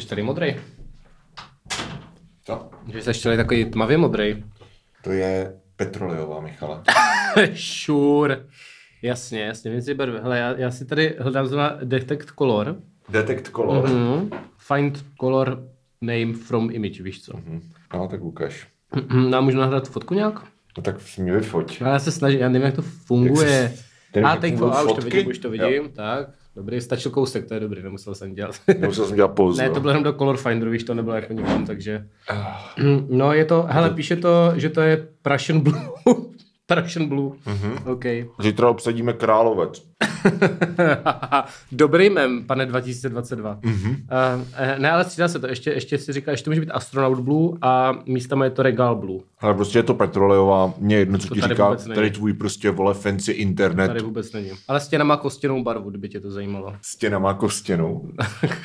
Jsi tady modrý. Co? Že jsi tady takový tmavě modrý. To je petrolejová, Michale. sure. Jasně, jasně. Vím si barvy. Hele, já, já si tady hledám zrovna detect color. Detect color. Mm-hmm. Mm. Find color name from image, víš co? No, tak ukaž. Nám můžu nahrát fotku nějak? No tak mě vyfoť. No, já se snažím, já nevím, jak to funguje. Jak se- a teď a už to vidím, už to vidím, Jo. tak. Dobrý, stačil kousek, to je dobrý, nemusel jsem dělat. Musel jsem dělat pouze. ne, to bylo jenom do Color Finderu, víš, to nebylo jako nikam, takže... No, je to, hele, píše to, že to je Prussian Blue. Prussian Blue. Mm-hmm. OK. Zítra obsadíme královec. Dobrý mem, pane 2022. Mm-hmm. Uh, ne, ale střídá se to. Ještě, ještě si říká, že to může být Astronaut Blue a místama je to Regal Blue. Ale prostě je to petrolejová. Mě jedno, co To ti tady říká, tady tvůj prostě vole fancy internet. Tady vůbec není. Ale stěna má kostěnou barvu, kdyby tě to zajímalo. Stěna má kostěnou.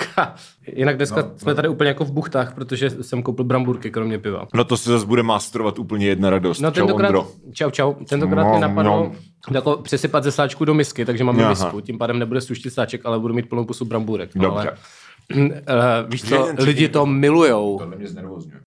Jinak dneska No, no, jsme tady úplně jako v buchtách, protože jsem koupil bramburky, kromě piva. No to se zase bude masterovat úplně jedna radost. No Čau, tentokrát, Ondro. čau, čau, tentokrát mi No, napadlo no. Jako přesypat ze sáčku do misky, takže máme Aha. misku, tím pádem nebude suštit sáček, ale budu mít plnou pusu brambůrek. Dobře. Ale, uh, víš co, Jeden lidi to milujou. Tohle mě znervozňuje.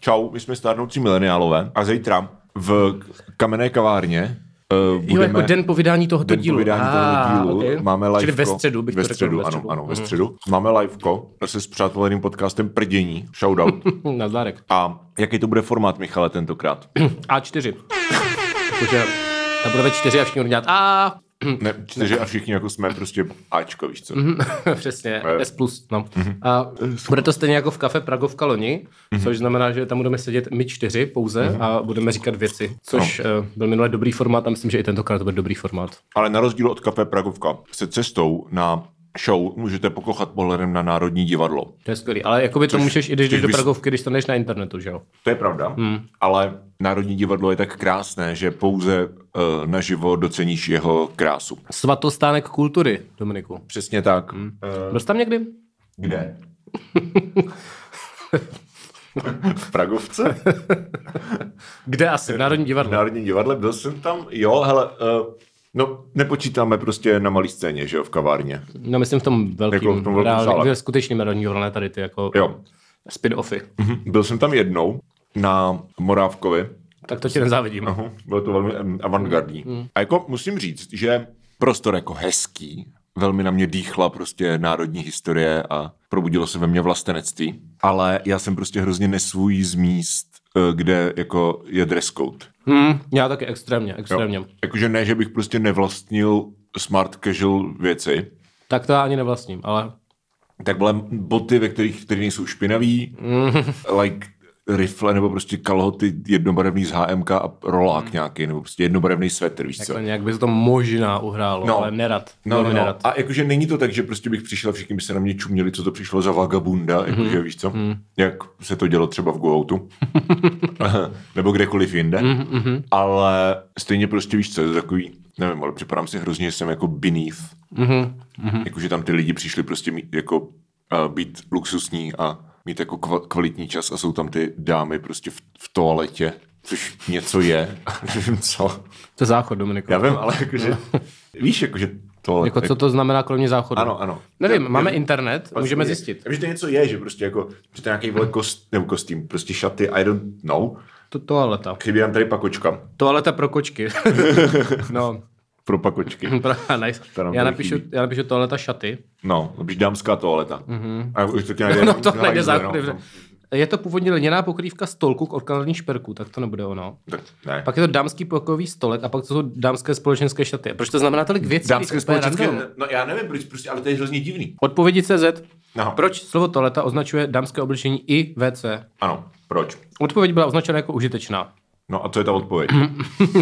Čau, my jsme stárnoucí mileniálové a zítra v kamenné kavárně uh, Jo, jako den po vydání tohoto den po dílu. vydání Ah, tohoto dílu okay. máme live. Čili ve středu bych ve to řekl. středu, ve ano, středu. ano, ve Mhm. středu. Máme liveko se s přáteleným podcastem Prdění, shoutout. Nazdárek. a jaký to bude formát, Michale, tentokrát? A4. Takže to bude ve čtyři a všichni budou dělat A. ne, čtyři a všichni jako jsme prostě Ačko, víš co? Přesně, Eh. S+. No. Mhm. A bude to stejně jako v kafe Pragovka loni, což znamená, že tam budeme sedět my čtyři pouze Mhm. a budeme říkat věci, což No. uh, byl minule dobrý formát a myslím, že i tentokrát to bude dobrý formát. Ale na rozdíl od kafe Pragovka se cestou na show můžete pokochat pohledem na Národní divadlo. To je skvělý, ale jakoby to Což můžeš i když jdeš do Pragovky, když to na internetu, že jo? To je pravda, hmm. ale Národní divadlo je tak krásné, že pouze uh, naživo doceníš jeho krásu. Svatostánek kultury, Dominiku. Přesně tak. Hmm. Uh, Byl tam někdy? kde? v Pragovce? Kde asi? V Národní V divadle. Národním divadle byl jsem tam, jo, hele, uh, no nepočítáme prostě na malý scéně, že jo, v kavárně. No myslím v tom velkým, Jako v tom velkém reálně, sále. v skutečným divadle, ne tady ty jako Jo. spin-offy. Mhm. Byl jsem tam jednou na Morávkovi, Tak to ti nezávidím. Aha, bylo to velmi avantgardní. Mm. A jako musím říct, že prostor jako hezký, velmi na mě dýchla prostě národní historie a probudilo se ve mně vlastenectví. Ale já jsem prostě hrozně nesvůj z míst, kde jako je dress code. Hmm, já taky extrémně, extrémně. Jo. Jakože ne, že bych prostě nevlastnil smart casual věci, Tak to já ani nevlastním, ale tak byly boty, ve kterých, které nejsou špinavý, like rifle nebo prostě kalhoty jednobarevný z HMK a rolák mm. nějaký, nebo prostě jednobarevný svetr, víš co? nějak by se to možná uhrálo, No. ale nerad. No, no, no. nerad. A jakože není to tak, že prostě bych přišel a všichni by se na mě čuměli, co to přišlo za vagabunda, Mhm. jakože víš co, jak se to dělo třeba v Gooutu, nebo kdekoliv jinde, Mhm, ale stejně prostě víš co, je to takový, nevím, ale připadám si hrozně, že jsem jako beneath, Mhm, jakože tam ty lidi přišli prostě mít, jako uh, být luxusní a mít jako kva- kvalitní čas a jsou tam ty dámy prostě v, v toaletě, což něco je, nevím co. To je záchod, Dominiku. Já vím, ale jakože, víš, jakože to... Jako co to znamená kromě záchodu? Ano, ano. Nevím, Já- máme já- internet, Vlastně můžeme je- zjistit. Já že to něco je, že prostě jako, že to nějaký vole kost, nebo kostým, prostě šaty, I don't know. To, toaleta. Chybí nám tady pakočka Toaleta pro kočky. no, pro pakočky. nice. To Já napíšu, chybí. já napíšu toaleta šaty. No, už dámská toaleta. Mm-hmm. A už taky najde, no to na nejde hajzle, záchod. no. Je to původně lněná pokrývka stolku k odkladných šperků, tak to nebude ono. Tak, ne. Pak je to dámský pokojový stolek a pak to jsou dámské společenské šaty. Proč to znamená tolik věcí? Dámské společenské, random. no já nevím, proč, prostě, ale to je hrozně divný. Odpovědi CZ. Aha. Proč slovo toaleta označuje dámské oblečení i WC? Ano, proč? Odpověď byla označena jako užitečná. No a co je ta odpověď?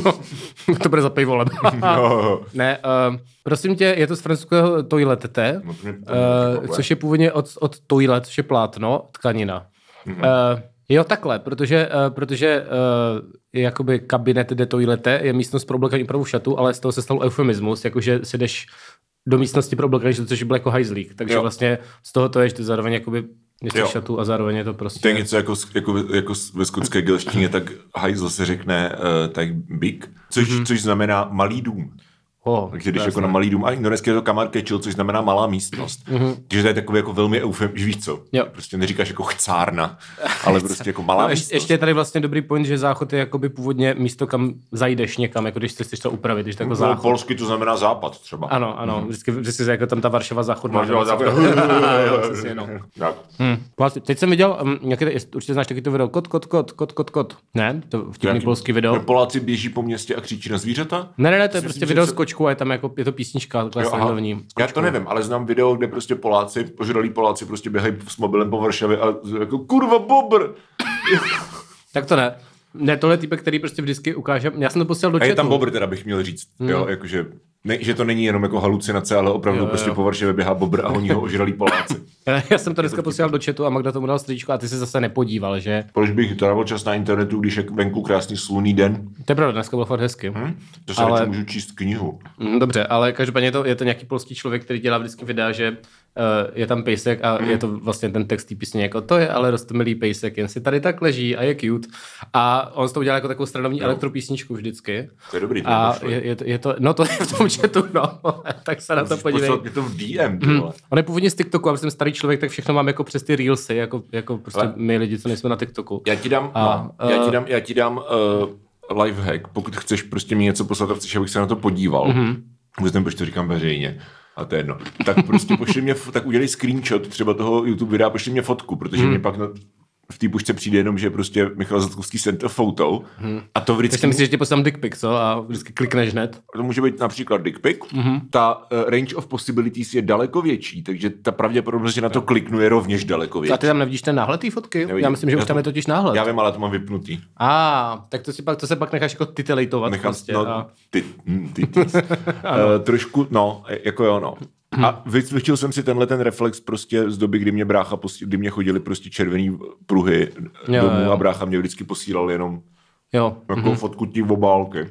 to bude za pivolem. no. ne, uh, prosím tě, je to z francouzského toiletete, No, to to uh, což je původně od, od toilet, což je plátno, tkanina. Mm-hmm. Uh, jo, takhle, protože, uh, protože uh, je jakoby kabinet de toilete, je místnost pro oblekání úpravu šatu, ale z toho se stal eufemismus, jakože si jdeš do místnosti pro oblekání což byl jako hajzlík. Takže Jo. jo. vlastně z toho to je, že ty zároveň jakoby Jo. jsi šatu a zároveň je to prostě... To je něco jako, jako, jako ve skotské gelštině, tak hajzl se řekne uh, tak big, což, mm-hmm. což znamená malý dům. Oh, Takže když jako na malý dům, a indonésky je to kamar kečil, což znamená malá místnost. Takže to je takový jako velmi eufem, že víš co? Jo. Prostě neříkáš jako chcárna, ale prostě jako malá No, místnost. ještě, je tady vlastně dobrý point, že záchod je jakoby původně místo, kam zajdeš někam, jako když chceš to upravit, když to jako No, záchod. polsky to znamená západ třeba. Ano, ano, vždycky, vždycky je jako tam ta Varšava záchod. Varšava západ. No. Hm. Vlastně, teď jsem viděl, nějaké, jest- určitě znáš taky to video, kot, kot, kot, kot, kot, kot. Ne, to vtipný polský video. Poláci běží po městě a křičí na zvířata? Ne, ne, ne, to je prostě video z a je tam jako, je to písnička, takhle Jo. Já to nevím, ale znám video, kde prostě Poláci, požralí Poláci prostě běhají s mobilem po Varšavě a jako kurva bobr. Tak to ne. Ne, tohle je typek, který prostě vždycky ukáže. Já jsem to posílal do A je chatu. tam bobr, teda bych měl říct. Jo, jakože, ne, že to není jenom jako halucinace, ale opravdu Jo, jo. prostě po Varšavě běhá bobr a honí ho ožralí Poláci. Já jsem to dneska posílal do chatu a Magda tomu dal stříčko a ty se zase nepodíval, že? Proč bych trávil čas na internetu, když je venku krásný slunný den? To je pravda, dneska bylo fakt hezky. Hm? To se Ale- můžu číst knihu. Mm, Dobře, ale každopádně je to, je to nějaký polský člověk, který dělá vždycky videa, že je tam pejsek a je to vlastně ten text té písně jako to je ale rostomilý pejsek, jen si tady tak leží a je cute. A on toho dělá jako takovou stranovní elektropísničku vždycky. To je dobrý, to A je, je, to, je, to, no to je v tom chatu, no, tak se na to podívej. mě to v DM, ty vole. On je původně z TikToku, a jsem starý člověk, tak všechno mám jako přes ty Reelsy, jako, jako prostě Ale- my lidi, co nejsme na TikToku. Já ti dám, A, no, já eh, ti dám, já ti dám uh, lifehack, pokud chceš prostě mi něco poslat a chceš, abych se na to podíval. Mhm. Mm-hmm. Vůbec nevím, proč to říkám veřejně. A to je jedno. Tak prostě pošli mě, tak udělej screenshot třeba toho YouTube videa, pošli mě fotku, protože Mhm. mě pak na, v té pušce přijde jenom, že prostě Michal Zatkovský sent a photo a to vždycky si myslíš, že ti poslám dick pic, co? A vždycky klikneš hned. to může být například dick pic. Mm-hmm. Ta uh, range of possibilities je daleko větší, takže ta pravděpodobnost, že na to kliknu, je rovněž daleko větší. A ty tam nevidíš ten náhled té fotky? Nevidím. Já myslím, že Já už tam to- je totiž náhled. Já vím, ale to mám vypnutý. A, tak to, si pak, to se pak necháš jako titelejtovat Nechám, prostě. no, a... ty, hm, ty, ty. uh, trošku, no, jako jo, no. A vycvičil jsem si tenhle ten reflex prostě z doby, kdy mě brácha, kdy mě chodili prostě červený pruhy Jo, domů jo. a brácha mě vždycky posílal jenom Jo. jako mm-hmm. fotku tí obálky.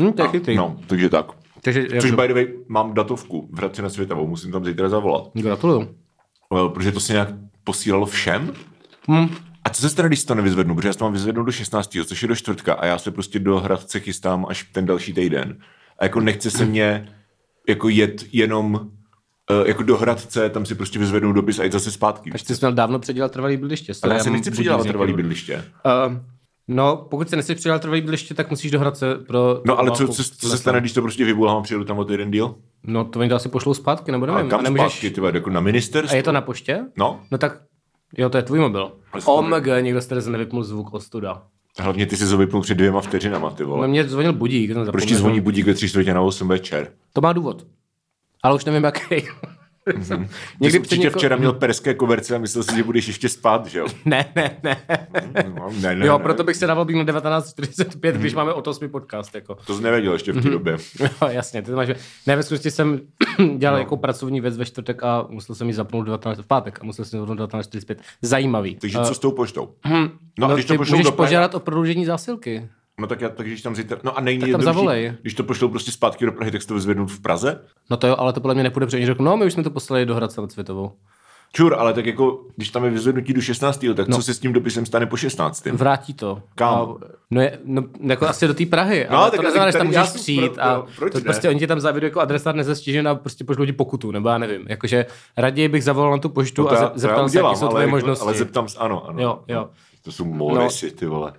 Hm, to je chytrý. No, takže tak. Takže, Což by the way, mám datovku v Hradci na Světovou, musím tam zítra zavolat. Gratuluju. Eh, Protože to se nějak posílalo všem. Hm. A co se stane, když to nevyzvednu? Protože já to mám vyzvednout do 16. což je do čtvrtka a já se prostě do Hradce chystám až ten další týden. A jako nechce se mě jako jet jenom uh, jako do Hradce, tam si prostě vyzvednu dopis a jít zase zpátky. Takže ty jsi měl dávno předělat trvalý bydliště. Ale já si mám nechci z trvalý bydliště. Uh, no, pokud se nechceš přidělat trvalý bydliště, tak musíš do Hradce pro... No ale co, co, co se stane, když to prostě vybulám a přijedu tam o týden díl? No, to oni to asi pošlou zpátky, nebo A nevím. kam a nemůžeš... zpátky, ty vole, jako na ministerstvo? A je to na poště? No, No tak, jo, to je tvůj mobil. OMG, někdo z televize nevypnul zvuk ostuda. Hlavně ty si to vypnul před dvěma vteřinama, ty No, vole. mě zvonil budík. Proč ti zvoní budík ve tři čtvrtě na 8 večer? To má důvod. Ale už nevím, jaký. Mhm. Ty jsi určitě něko- včera měl perské koberce a myslel si, že budeš ještě spát, že jo? Ne, ne, ne. No, ne, ne, jo, ne. proto bych se dával být na 19.45, když máme o to osmi podcast. Jako. To jsi nevěděl ještě v té době. Jo, jasně, ty to máš... Ne, ve skutečnosti jsem dělal no. jako pracovní věc ve čtvrtek a musel jsem ji zapnout 19, v pátek a musel jsem ji zapnout 19.45. Zajímavý. Takže Eh, co s tou poštou? hm, No, no, když to ty můžeš požádat o prodloužení zásilky. No tak já, tak když tam zítra, no a Tak tam zavolej. když to pošlou prostě zpátky do Prahy, tak si to vyzvednout v Praze? No to jo, ale to podle mě nepůjde, protože řeknou, no my už jsme to poslali do Hradce nad Světovou. Čur, ale tak jako, když tam je vyzvednutí do 16. tak No. co se s tím dopisem stane po 16. Vrátí to. Kam? A, no, je, no, jako asi do té Prahy. No, ale tak to neznamená, že tam můžeš přijít pro- a pro- proč to ne? prostě oni ti tam zavědou jako adresát nezastížen a prostě pošlou ti pokutu, nebo já nevím. Jakože raději bych zavolal na tu poštu No to a já- zeptal se, jaké jsou tvoje jako- možnosti. Ale zeptám se, ano, ano. Jo, jo. To jsou morisy, ty vole.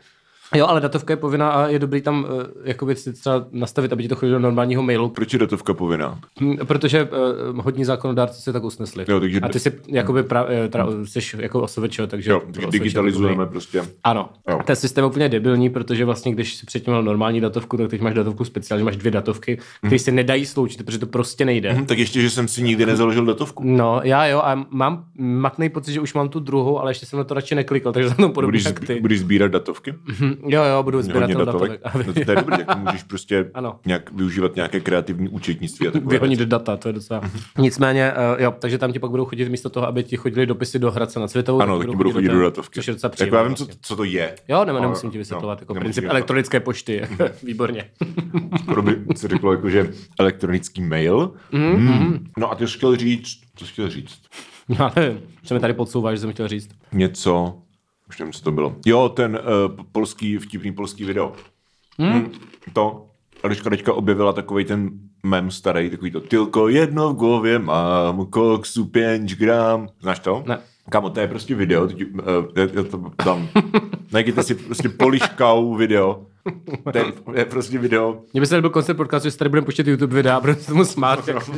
Jo, ale datovka je povinná a je dobrý tam uh, jakoby si třeba nastavit, aby ti to chodilo do normálního mailu, Proč je datovka povinná? Hm, protože uh, hodní zákonodárci se tak usnesli. Jo, takže- A ty si jakoby pra, eh, tra, jsi jako osoveč, jo, takže... Jo, digitalizujeme prostě. Ano. Jo. Ten systém je úplně debilní, protože vlastně, když si předtím měl normální datovku, tak teď máš datovku speciální, máš dvě datovky, které se nedají sloučit, protože to prostě nejde. Hm, tak ještě, že jsem si nikdy nezaložil datovku. No, já jo, a mám matný pocit, že už mám tu druhou, ale ještě jsem na to radši neklikal, takže jsem to podobně Budeš, jak ty. budeš sbírat datovky? Jo, jo, budu sběratel datovek. datovek. No to, je dobrý, tak můžeš prostě Ano. nějak využívat nějaké kreativní účetnictví a takové Vyhonit data, to je docela. Nicméně, uh, jo, takže tam ti pak budou chodit místo toho, aby ti chodili dopisy do Hradce na Světovou. Ano, tak ti budou chodit do datovky. Což je docela Jako příjemné já vím, co, vlastně. co to je. Jo, nebo nemusím ti vysvětlovat, no, jako princip elektronické pošty. Výborně. Skoro by se řeklo jako, že elektronický mail. Mhm, Mm. No a ty jsi chtěl říct, co jsi chtěl říct? Já nevím, co mi tady podsouváš, že jsem chtěl říct. Něco, už nevím, co to bylo. Jo, ten uh, polský, vtipný polský video. Mm. To, Eliška teďka objevila takový ten mem starý, takový to Tilko, jedno v głově mám, koksu 5 gram. Znáš to? Ne. Kámo, to je prostě video, teď, uh, je to tam, najděte si prostě poliškau video, to je, je prostě video, Mně by se líbil koncept podcastu, že si tady budeme počítat YouTube videa budeme se tomu smát. jak-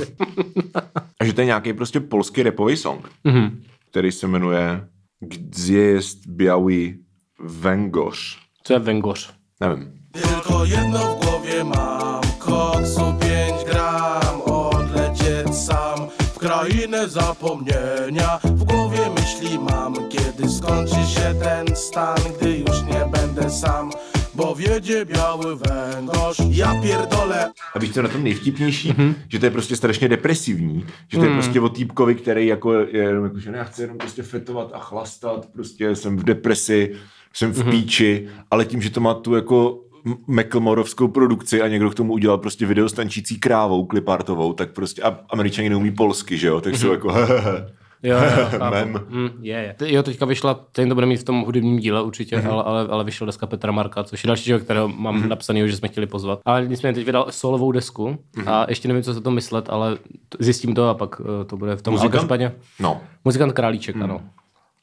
a že to je nějaký prostě polský repový song, Mhm. který se jmenuje Gdzie jest biały węgorz. Co je Vengoř? Nevím. Tylko jedno w głowie mam Koksu 5 gram Odlecieć sam W krainę zapomnienia W głowie myśli mam Kiedy skończy się ten stan Gdy już nie będę sam Bo wiedzie biały węgorz Ja pierdolę A víš, co je na tom nejvtipnější? Mm-hmm. Že to je prostě strašně depresivní. Že to je prostě o týpkovi, který jako je jenom jako, že ne, já chci jenom prostě fetovat a chlastat, prostě jsem v depresi, jsem v mm-hmm. píči, ale tím, že to má tu jako McElmorovskou produkci a někdo k tomu udělal prostě video s tančící krávou, klipartovou, tak prostě, a američani neumí polsky, že jo, tak jsou jako hehehe. Jo, jo. Mem. Mm, je, je. Jo, teďka vyšla, ten to bude mít v tom hudebním díle určitě, mm-hmm. ale, ale, ale vyšel deska Petra Marka, což je další člověk, kterého mám mm-hmm. napsaný, že jsme chtěli pozvat. Ale nicméně teď vydal solovou desku mm-hmm. a ještě nevím, co se to myslet, ale zjistím to a pak uh, to bude v tom Muzikant? No. Muzikant Králíček, mm. ano.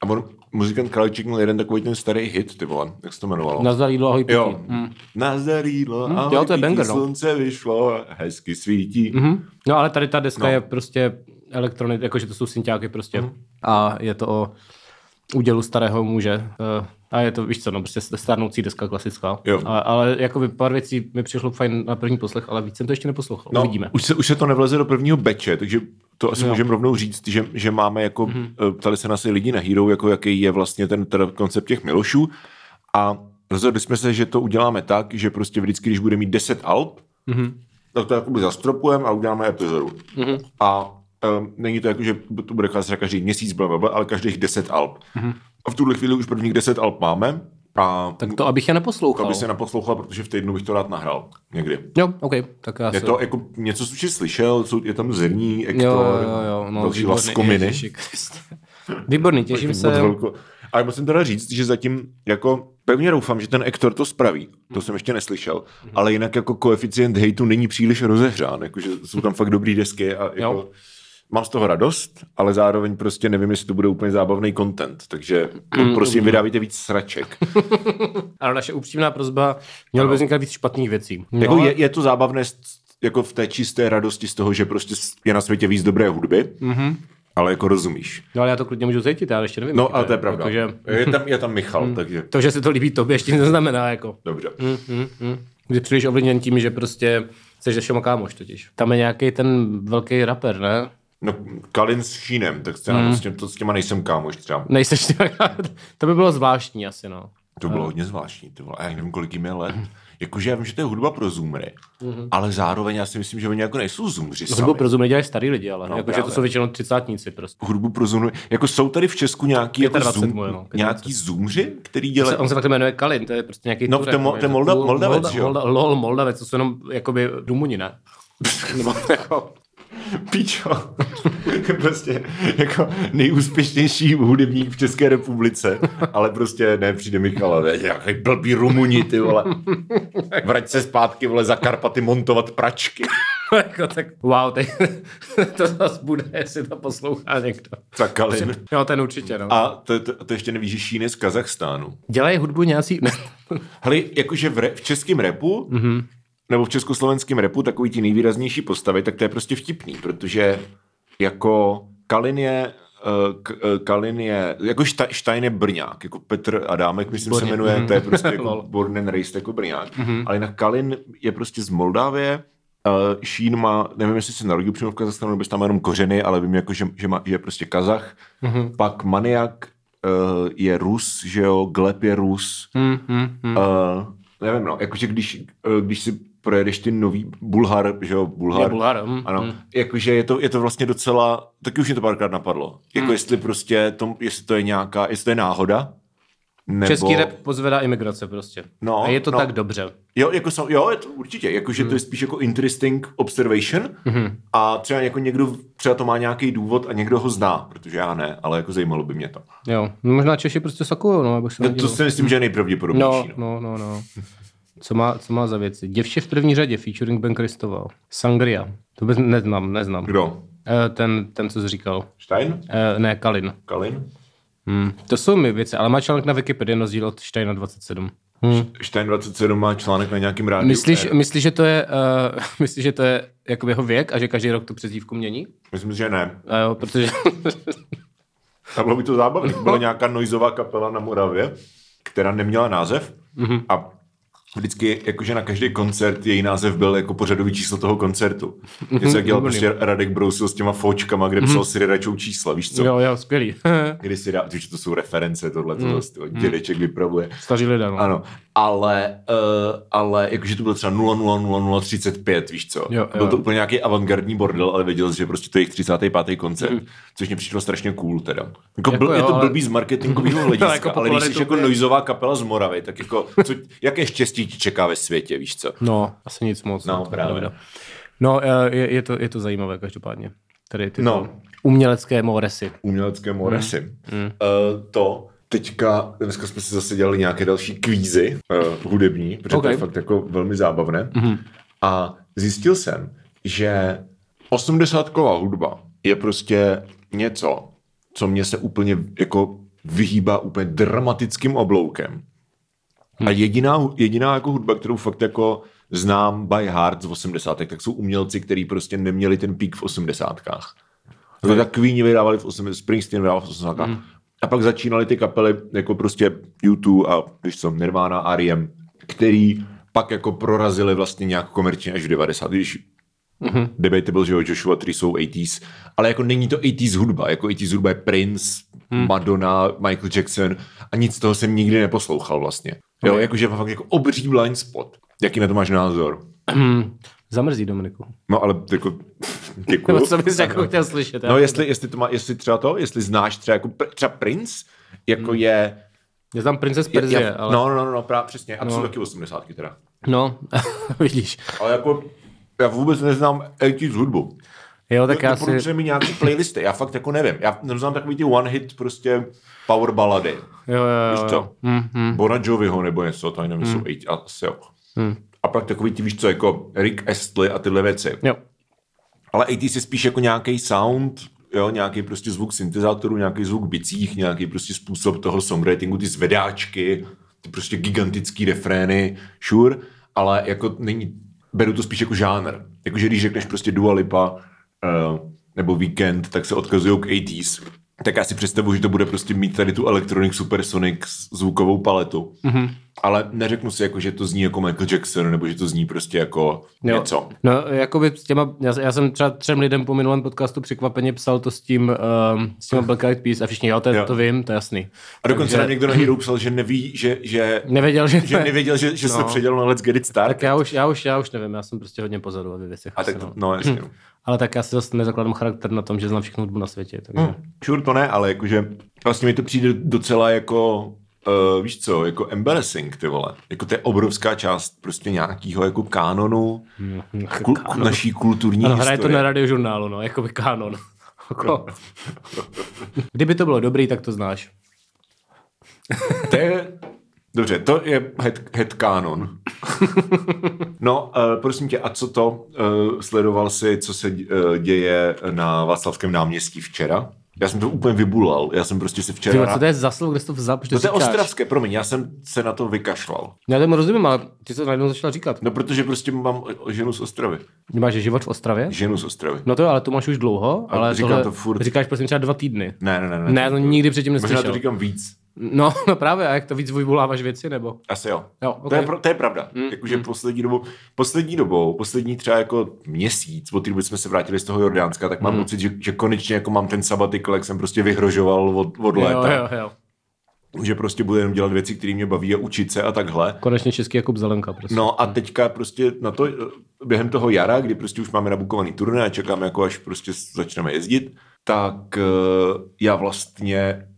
A on, muzikant Králíček měl jeden takový ten starý hit, ty vole, jak se to jmenovalo? Nazdar jídlo, ahoj pití. Jo. Mm. Nazdar jídlo, jo, ahoj, to je banger, no. slunce vyšlo, hezky svítí. Mm-hmm. No ale tady ta deska no. je prostě elektronik, jakože to jsou synťáky prostě. Mm. A je to o údělu starého muže. Uh, a je to, víš co, no, prostě starnoucí deska klasická. Jo. A, ale jako by pár věcí mi přišlo fajn na první poslech, ale víc jsem to ještě neposlouchal. No, Uvidíme. Už se, už se to nevleze do prvního beče, takže to asi můžeme rovnou říct, že, že máme jako, Mhm. mm-hmm. ptali se nás i lidi na Hero, jako jaký je vlastně ten teda koncept těch Milošů a rozhodli jsme se, že to uděláme tak, že prostě vždycky, když bude mít 10 alb, Mhm. mm-hmm. tak to jakoby zastropujeme a uděláme epizodu. Mm-hmm. A um, není to jako, že to bude třeba každý měsíc, blablabla, ale každých 10 alb. Mm-hmm. A v tuhle chvíli už prvních 10 alb máme a Tak to, abych je neposlouchal. to se naposlouchal, protože v týdnu bych to rád nahrál někdy. Jo, OK, tak já Je se... to jako, něco jsi slyšel, jsou, je tam zrní, ektor, Jo, jo, jo, no, další výborný, laskominy. Výborný, těším se. velko. Ale musím teda říct, že zatím jako pevně doufám, že ten Ektor to spraví. To jsem ještě neslyšel. Ale jinak jako koeficient hejtu není příliš rozehřán. Jakože jsou tam fakt dobrý desky a jako, Jo. Mám z toho radost, ale zároveň prostě nevím, jestli to bude úplně zábavný content. Takže Mm, prosím, vydávajte víc sraček. Ale naše upřímná prozba, mělo by vznikat víc špatných věcí. No, Jako je, je to zábavné jako v té čisté radosti z toho, že prostě je na světě víc dobré hudby, mm-hmm. ale jako rozumíš. no ale já to klidně můžu cítit, já ještě nevím. No, ale to je pravda. Jakože, Je tam, je tam Michal, takže to, že se to líbí tobě, ještě neznamená, jako. dobře. Mm, mm, mm. Jsi příliš ovlivněn tím, že prostě jsi se všema kámoš totiž. Tam je nějaký ten velký rapper, ne? No, Kalin s Šínem, tak s těma, mm. s, těma, to, s těma nejsem kámoš třeba. Nejseš ty, to by bylo zvláštní asi, no. To bylo hodně zvláštní, vole. A já nevím, kolik jim je let. Jakože já vím, že to je hudba pro zoomery, Mhm. mm-hmm. ale zároveň já si myslím, že oni jako nejsou zoomři sami. Hudbu pro Zoom nedělají starý lidi, ale No, jakože to jsou většinou třicátníci prostě. Hudbu pro zoomery. Jako jsou tady v Česku nějaký, jako 25 zoom, moje, no, 25. nějaký zoomři, který Se, dělají... on se fakt jmenuje Kalin, to je prostě nějaký No, Turek, to je mo- to. Molda- Molda- Moldavec, Molda- jo? Molda- Lol, Moldavec, to jsou jenom jakoby Rumuni, ne? Nebo jako... Píčo. prostě jako nejúspěšnější hudebník v České republice, ale prostě ne, přijde Michal, ne, nějaký blbý Rumuni, ty vole. Vrať se zpátky, vole, za Karpaty montovat pračky. jako tak, wow, teď, to zase bude, jestli to poslouchá někdo. Tak Kalin. Jo, ten určitě, no. A to, to, to ještě nevíš, že Šín je z Kazachstánu. Dělají hudbu nějací... Ne. Hele, jakože v, re, v českém repu, mm-hmm. Nebo v československém repu, takový ti nejvýraznější postavy, tak to je prostě vtipný, protože jako Kalin je eh, K- eh, Kalin je, jako Šta- Stein je Brňák, jako Petr Adámek, myslím se Borně. jmenuje, to je prostě jako born and raised jako Brňák. Ale jinak Kalin je prostě z Moldávie, Uh, Šín má, nevím, jestli se narodil přímo v Kazachstánu, nebo tam jenom kořeny, ale vím, jako, že, že, má, že je prostě Kazach. Pak Maniak uh, je Rus, že jo, Gleb je Rus. Hmm, hmm, hmm. Uh, nevím, no, jakože když, když si projedeš ty nový Bulhar, že jo, Bulhar. Je Bulhar, mm, ano, mm. jakože je to, je to vlastně docela, taky už mě to párkrát napadlo. Jako jestli prostě, to, jestli to je nějaká, jestli to je náhoda, nebo... Český rap pozvedá imigrace prostě. No, a je to no. tak dobře. Jo, jako jo, je to určitě, jakože Hmm. to je spíš jako interesting observation Mhm. a třeba jako někdo, třeba to má nějaký důvod a někdo ho zná, protože já ne, ale jako zajímalo by mě to. Jo, no, možná Češi prostě sakujou, no, abych se No, to si myslím, že je nejpravděpodobnější. No, No, no, no, no. Co má, co má za věci? Děvče v první řadě, featuring Ben Kristoval. Sangria. To bez, neznám, neznám. Kdo? Eh, ten, ten, co jsi říkal. Stein? Eh, ne, Kalin. Kalin? Hmm. To jsou mi věci, ale má článek na Wikipedii na rozdíl od Steina 27. Hmm. Stein 27 má článek na nějakým rádiu. Myslíš, Eh, myslíš, že to je, uh, myslíš, že to je jako jeho věk a že každý rok tu přezdívku mění? Myslím, že ne. A jo, protože... A bylo by to zábavné. Byla nějaká noizová kapela na Moravě, která neměla název Mhm. a vždycky, jakože na každý koncert její název byl jako pořadový číslo toho koncertu. Něco jak dělal prostě Radek Brousil s těma fočkama, kde psal si redačou čísla, víš co? Mhm. jo, jo, skvělý. Kdy si dá, víš, to jsou reference, tohle, to to dědeček vypravuje. Staří lidé, no. Ano, ale, uh, ale jakože to bylo třeba 000035, víš co? Jo, byl jo. to úplně nějaký avantgardní bordel, ale věděl jsi, že prostě to je jejich 35. koncert, což mě přišlo strašně cool teda. Jako, Jako byl, je jo, to ale- blbý z marketingového hlediska, jako ale když jsi jako noizová kapela z Moravy, tak jako, co, jaké štěstí ti čeká ve světě, víš co? No, asi nic moc. No, právě. Pravda. No, eh, je, je, to, je to zajímavé každopádně. Tady ty No. umělecké moresy. Umělecké moresy. Mm. Uh, to teďka, dneska jsme si zase dělali nějaké další kvízy uh, hudební, protože okay. to je fakt jako velmi zábavné. Mm. A zjistil jsem, že osmdesátková hudba je prostě něco, co mě se úplně jako vyhýbá úplně dramatickým obloukem. A jediná, jediná jako hudba, kterou fakt jako znám by heart z 80. tak jsou umělci, kteří prostě neměli ten pík v 80. To tak Queeni vydávali v 80. Springsteen vydával v 80. Mm. A pak začínaly ty kapely jako prostě U2 a víš co, Nirvana, R.E.M., který pak jako prorazili vlastně nějak komerčně až v 90. Když mm-hmm. debatable, že jo, Joshua Tree jsou 80s, ale jako není to 80s hudba, jako 80s hudba je Prince, mm. Madonna, Michael Jackson a nic z toho jsem nikdy neposlouchal vlastně. Jo, jakože fakt jako obří blind spot. Jaký na to máš názor? Zamrzí, Dominiku. No ale jako, děkuju. Nebo co bys jako chtěl slyšet? No jestli, jestli, to má, jestli třeba to, jestli znáš třeba jako třeba Prince, jako Hmm. je... Já znám Princes je, Perzie, je ale... No, no, no, no, právě přesně. A to No. jsou taky 80 teda. No, vidíš. Ale jako, já vůbec neznám 80s hudbu. Jo, tak já si... Mi nějaký playlisty, já fakt jako nevím. Já neznám takový ty one hit prostě power balady. Jo, jo, Víš jo. co? jo. Hmm, hmm. Bona Joviho nebo něco, to ani nevím, jsou 8, asi jo. Hmm. A pak takový ty, víš co, jako Rick Astley a tyhle věci. Jo. Ale 80 je spíš jako nějaký sound, jo, nějaký prostě zvuk syntezátoru, nějaký zvuk bicích, nějaký prostě způsob toho songwritingu, ty zvedáčky, ty prostě gigantický refrény, sure, ale jako není, beru to spíš jako žánr. Jakože když řekneš prostě Dua Lipa uh, nebo Weekend, tak se odkazují k 80s. Tak já si představuji, že to bude prostě mít tady tu Electronic Supersonic zvukovou paletu. Mm-hmm. Ale neřeknu si, jako, že to zní jako Michael Jackson, nebo že to zní prostě jako Jo. něco. No, jakoby s těma, já, já, jsem třeba třem lidem po minulém podcastu překvapeně psal to s tím, um, s těma Black Eyed Peas a všichni, jo, to, Jo. to vím, to je jasný. A dokonce Takže- nám někdo na Hero psal, že neví, že, že, Nevěděl, že, že nevěděl, že, že no. se No. předěl na Let's Get It Started. Tak já už, já už, já už nevím, já jsem prostě hodně pozadu ve věcech. A tak to, no. no jasně. Ale tak já si zase nezakládám charakter na tom, že znám všechnu hudbu na světě. Takže... Hmm. Sure to ne, ale jakože vlastně mi to přijde docela jako Uh, víš co, jako embarrassing, ty vole. Jako to je obrovská část prostě nějakého jako kánonu kul- Kánon. naší kulturní Ano, hraje to na radiožurnálu, no, jako by kanon. Jako- Kdyby to bylo dobrý, tak to znáš. To je... Dobře, to je head, head canon. no, uh, prosím tě, a co to? Uh, sledoval jsi, co se uh, děje na Václavském náměstí včera? Já jsem to úplně vybulal. Já jsem prostě si včera... Co to je za slovo, kde jsi to vzal? Proč No to je ostravské, promiň, já jsem se na to vykašlal. Já tomu rozumím, ale ty jsi to najednou začal říkat. No, protože prostě mám ženu z Ostravy. Máš život v Ostravě? Ženu z Ostravy. No to jo, ale to máš už dlouho, ale říkám tohle to furt. říkáš prosím třeba dva týdny. Ne, ne, ne. Ne, Ne, to nikdy předtím Možná neslyšel. to říkám víc. No, no právě, a jak to víc vyvoláváš věci, nebo? Asi jo. Jo, to, okay. je, pro- to je pravda. Mm, Jakože poslední dobou, poslední dobou, poslední třeba jako měsíc, od té doby jsme se vrátili z toho Jordánska, tak mám Mm. pocit, že, že konečně jako mám ten sabatikl, jak jsem prostě vyhrožoval od, od Jo, léta. jo, jo. Že prostě budu jenom dělat věci, které mě baví a učit se a takhle. Konečně český Jakub Zelenka, prostě. No a teďka prostě na to, během toho jara, kdy prostě už máme nabukovaný turné a čekáme, jako až prostě začneme jezdit, tak eh, já vlastně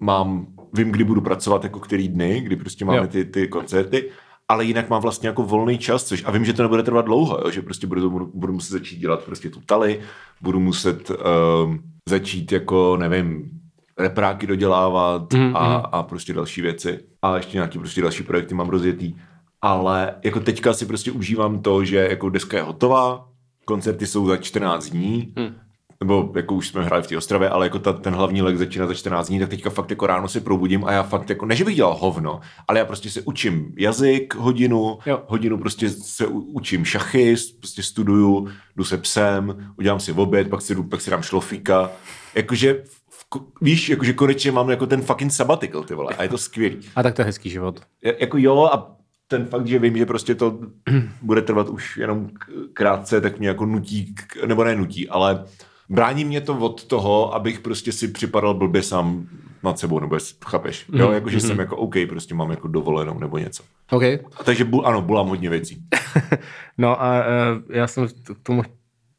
mám, vím, kdy budu pracovat, jako který dny, kdy prostě máme Jo. ty, ty koncerty, ale jinak mám vlastně jako volný čas, což a vím, že to nebude trvat dlouho, jo, že prostě budu, budu, budu muset začít dělat prostě tu tali, budu muset um, začít jako, nevím, repráky dodělávat Mhm, a, a prostě další věci. A ještě nějaký prostě další projekty mám rozjetý. ale jako teďka si prostě užívám to, že jako deska je hotová, koncerty jsou za 14 dní, hmm. Nebo jako už jsme hráli v té Ostravě, ale jako ta, ten hlavní lek začíná za 14 dní, tak teďka fakt jako ráno si probudím a já fakt jako, ne, že bych dělal hovno, ale já prostě se učím jazyk hodinu, Jo. hodinu prostě se učím šachy, prostě studuju, jdu se psem, udělám si oběd, pak si, jdu, pak si dám šlofíka, jakože víš, jakože konečně mám jako ten fucking sabbatical, ty vole, a je to skvělý. A tak to je hezký život. Ja- Jako jo a ten fakt, že vím, že prostě to bude trvat už jenom krátce, tak mě jako nutí, nebo ne nutí, ale brání mě to od toho, abych prostě si připadal blbě sám nad sebou, nebo jest- chápeš? Jo, jakože jsem jako OK, prostě mám jako dovolenou nebo něco. OK. A takže bu, ano, bulám hodně věcí. No a uh, já jsem k tomu,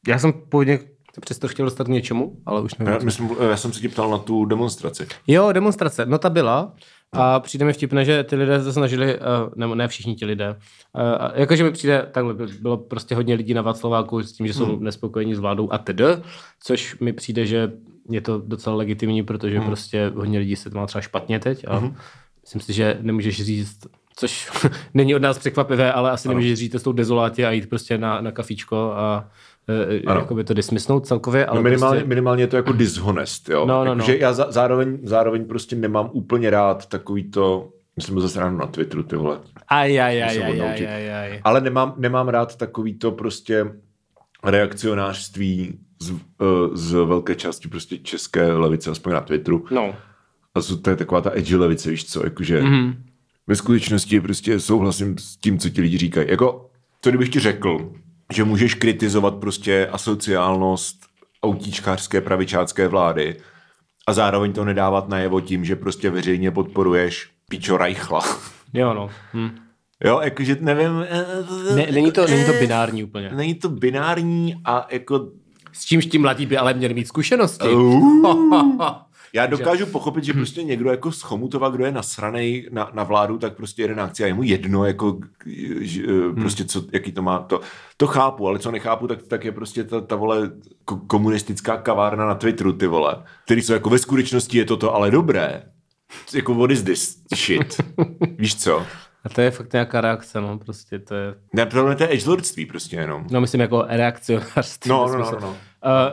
já jsem původně se přesto chtěl dostat k něčemu, ale už nevím. Já, myslím, já jsem se tě ptal na tu demonstraci. Jo, demonstrace, no ta byla. A přijde mi vtipné, že ty lidé se snažili, uh, nebo ne všichni ti lidé, uh, jakože mi přijde, takhle by- bylo prostě hodně lidí na Václaváku s tím, že jsou hmm. nespokojení s vládou a tedy, což mi přijde, že je to docela legitimní, protože hmm. prostě hodně lidí se to má třeba špatně teď a hmm. myslím si, že nemůžeš říct, což není od nás překvapivé, ale asi ano. nemůžeš říct s tou dezolátě a jít prostě na, na kafičko a uh, jakoby to dismisnout celkově, ale No minimálně, prostě, minimálně je to jako dishonest, jo. No, no, jako, no. Že já za, zároveň, zároveň prostě nemám úplně rád takový to, myslím zase ráno na Twitteru, ty vole. aj, aj, aj, aj, aj, aj, aj. Ale nemám, nemám rád takový to prostě reakcionářství z, uh, z velké části prostě české levice, aspoň na Twitteru. No. A to je taková ta edgy levice, víš co, jakože Mhm. mm-hmm. ve skutečnosti prostě souhlasím s tím, co ti lidi říkají. Jako, co kdybych ti řekl, že můžeš kritizovat prostě asociálnost autíčkářské pravičácké vlády a zároveň to nedávat najevo tím, že prostě veřejně podporuješ Píčo Reichla. Jo, no. Hm. Jo, jakože nevím. eh, Ne, není, to, není to eh, binární úplně. Není to binární a jako S čímž ti mladí by ale měli mít zkušenosti. Já dokážu pochopit, že prostě někdo jako z Chomutova, kdo je nasranej na, na vládu, tak prostě jede na akci a je mu jedno, jako, že, prostě co, jaký to má, to, to chápu, ale co nechápu, tak, tak je prostě ta, ta vole ko- komunistická kavárna na Twitteru, ty vole, který jsou jako ve skutečnosti je toto ale dobré. Jako what is this shit? Víš co? A to je fakt nějaká reakce, no, prostě to je, Ne, tohle to je edgelordství prostě jenom. no myslím jako reakcionářství. No, no, no, no. Uh,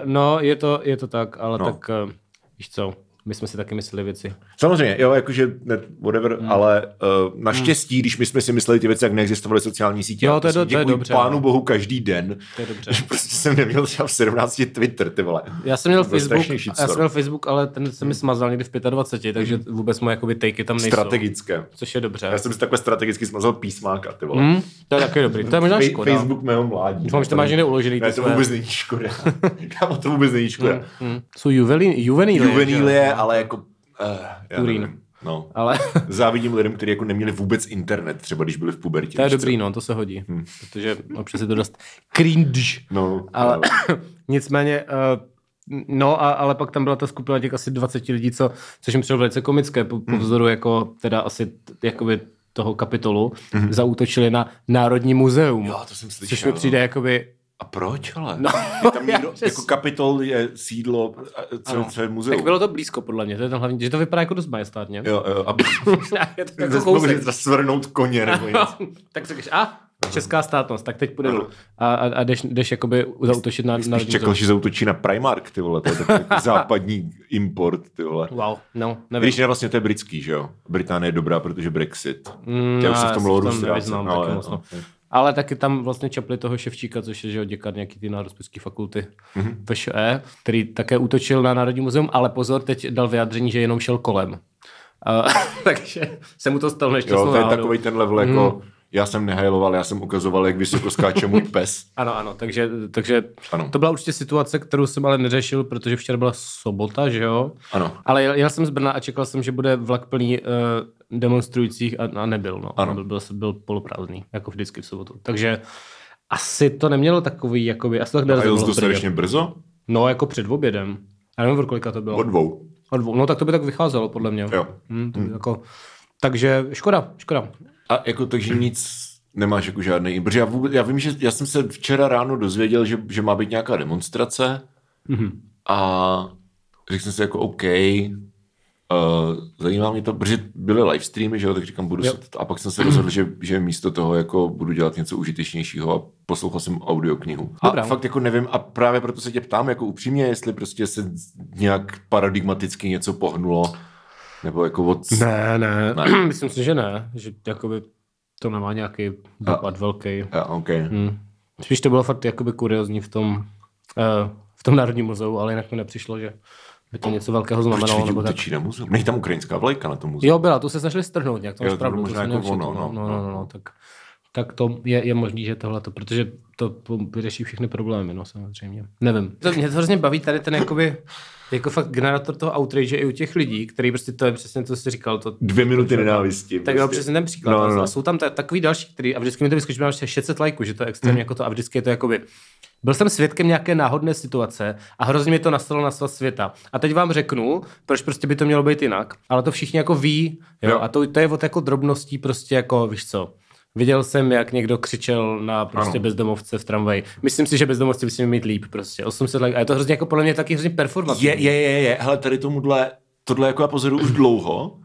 no, je to, je to tak, ale no. tak, uh, víš co, my jsme si taky mysleli věci. Samozřejmě, jo, jakože ne, whatever, hmm. ale uh, naštěstí, když my jsme si mysleli ty věci, jak neexistovaly sociální sítě, Jo, to je do- to je děkuji dobře, pánu no. bohu každý den, To je dobře. že prostě jsem neměl třeba v 17 Twitter, ty vole. Já jsem měl Facebook, já jsem měl Facebook, ale ten se mi smazal někdy v 25, takže vůbec moje jakoby takey tam nejsou. Strategické. Což je dobře. Já jsem si takhle strategicky smazal písmáka, ty vole. Hmm, to je taky dobrý. To je možná škoda. Facebook mého mládí. Doufám, že to máš někde uložený. Ne, to vůbec není škoda. Kámo, to vůbec není škoda. Hmm. Jsou juvenílie. Juvenílie, ale jako... Uh, Turín. No. Ale Závidím lidem, kteří jako neměli vůbec internet, třeba když byli v pubertě. to je dobrý, no, to se hodí. Hmm. Protože občas je to dost cringe. No, Ale no. nicméně, uh, no, a, ale pak tam byla ta skupina těch asi 20 lidí, co, což mi přišlo velice komické, po, po vzoru jako teda asi jakoby toho kapitolu, mm-hmm. zaútočili na Národní muzeum. Jo, to jsem slyšel. Což mi přijde jakoby A proč ale? No, je tam někdo, já přes- jako kapitol je sídlo, co, co je muzeum. Tak bylo to blízko, podle mě, to je ten hlavní, že to vypadá jako dost majestátně. Jo, jo, a je to jako jako kousek. svrnout koně nebo něco. tak řekneš, a, česká státnost, tak teď půjde. A, a, a jdeš, jdeš jakoby zautočit na, na Když čekal, že zautočí na Primark, ty vole, to je takový západní import, ty vole. Wow, no, nevím. Když ne, vlastně to je britský, že jo? Británie je dobrá, protože Brexit. Mm, Já už se v tom nevyznám no, moc, no. no. Ale taky tam vlastně čapli toho Ševčíka, což je že jo, děkan nějaký ty národospiský fakulty mm-hmm. VŠE, který také útočil na Národní muzeum, ale pozor, teď dal vyjádření, že jenom šel kolem. Uh, takže se mu to stalo Jo, nešťastnou to je náhodou. takový ten level, jako já jsem nehajloval, já jsem ukazoval, jak vysoko skáče můj pes. Ano, ano, takže, takže Ano. to byla určitě situace, kterou jsem ale neřešil, protože včera byla sobota, že jo? Ano. Ale jel, jel jsem z Brna a čekal jsem, že bude vlak plný uh, demonstrujících a, a nebyl, no. Ano. Byl, byl, byl poloprázdný, jako vždycky v sobotu. Takže asi to nemělo takový, jakoby, asi to tak A jel dostatečně brzo? No, jako před obědem. Já nevím, kolika to bylo. O dvou. Od dvou. No, tak to by tak vycházelo, podle mě. Jo. Hmm, to by jako... Takže škoda, škoda. A jako takže nic nemáš jako žádný, protože já, vůbec, já vím, že já jsem se včera ráno dozvěděl, že, že má být nějaká demonstrace Mhm. a řekl jsem si jako OK, Uh, zajímá mě to, protože byly live streamy, že jo, tak říkám, budu Jo. se, a pak jsem se rozhodl, že, že místo toho jako budu dělat něco užitečnějšího a poslouchal jsem audioknihu. A Dobrá. fakt jako nevím, a právě proto se tě ptám jako upřímně, jestli prostě se nějak paradigmaticky něco pohnulo, nebo jako od... Ne, ne, Ne. myslím si, že ne, že jakoby to nemá nějaký dopad velký. Ja, okay. Hmm. Spíš to bylo fakt jakoby kuriozní v tom, uh, v tom Národním muzeu, ale jinak mi nepřišlo, že by to něco velkého Proč znamenalo. lidi Nebo tak. utečí na muzeum? Není tam ukrajinská vlajka na tom muzeu? Jo, byla, tu se snažili strhnout nějak, to Jo, máš to pravdu. možná jako ono, no. no, no, no, no, tak, tak to je, je možný, že tohle to, protože to vyřeší všechny problémy, no samozřejmě. Nevím. To, mě to hrozně baví tady ten jakoby, jako fakt generátor toho outrage i u těch lidí, který prostě to je přesně to, co jsi říkal, to, Dvě minuty nenávisti. tak no, přesně ten příklad. No, No, no, no. Jsou tam ta, takový další, který, a vždycky mi to vyskočí, máš 600 lajků, že to je extrémně jako to, a vždycky je to jakoby, byl jsem svědkem nějaké náhodné situace a hrozně mi to nastalo na svaz světa. A teď vám řeknu, proč prostě by to mělo být jinak. Ale to všichni jako ví, jo, Jo. a to, to je od jako drobností prostě jako, víš co, Viděl jsem, jak někdo křičel na prostě Ano. bezdomovce v tramvaji. Myslím si, že bezdomovci by si měli mít líp prostě. 800 like. A je to hrozně jako podle mě taky hrozně performativní. Je, je, je, je. Hele, tady tomuhle, tohle jako já pozoruju už dlouho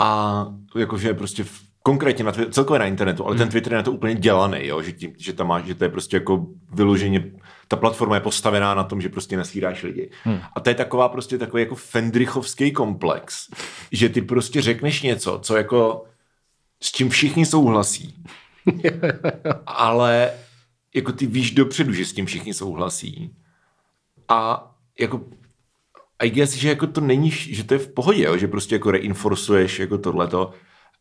a jakože prostě v, konkrétně na Twi- celkově na internetu, ale ten Twitter je na to úplně dělaný, jo? Že, tím, že, tam má, že to je prostě jako vyloženě, ta platforma je postavená na tom, že prostě nasíráš lidi. Hmm. A to je taková prostě takový jako fendrichovský komplex, že ty prostě řekneš něco, co jako s čím všichni souhlasí, ale jako ty víš dopředu, že s tím všichni souhlasí. A jako I guess, že jako to není, že to je v pohodě, jo? že prostě jako reinforcuješ jako tohleto,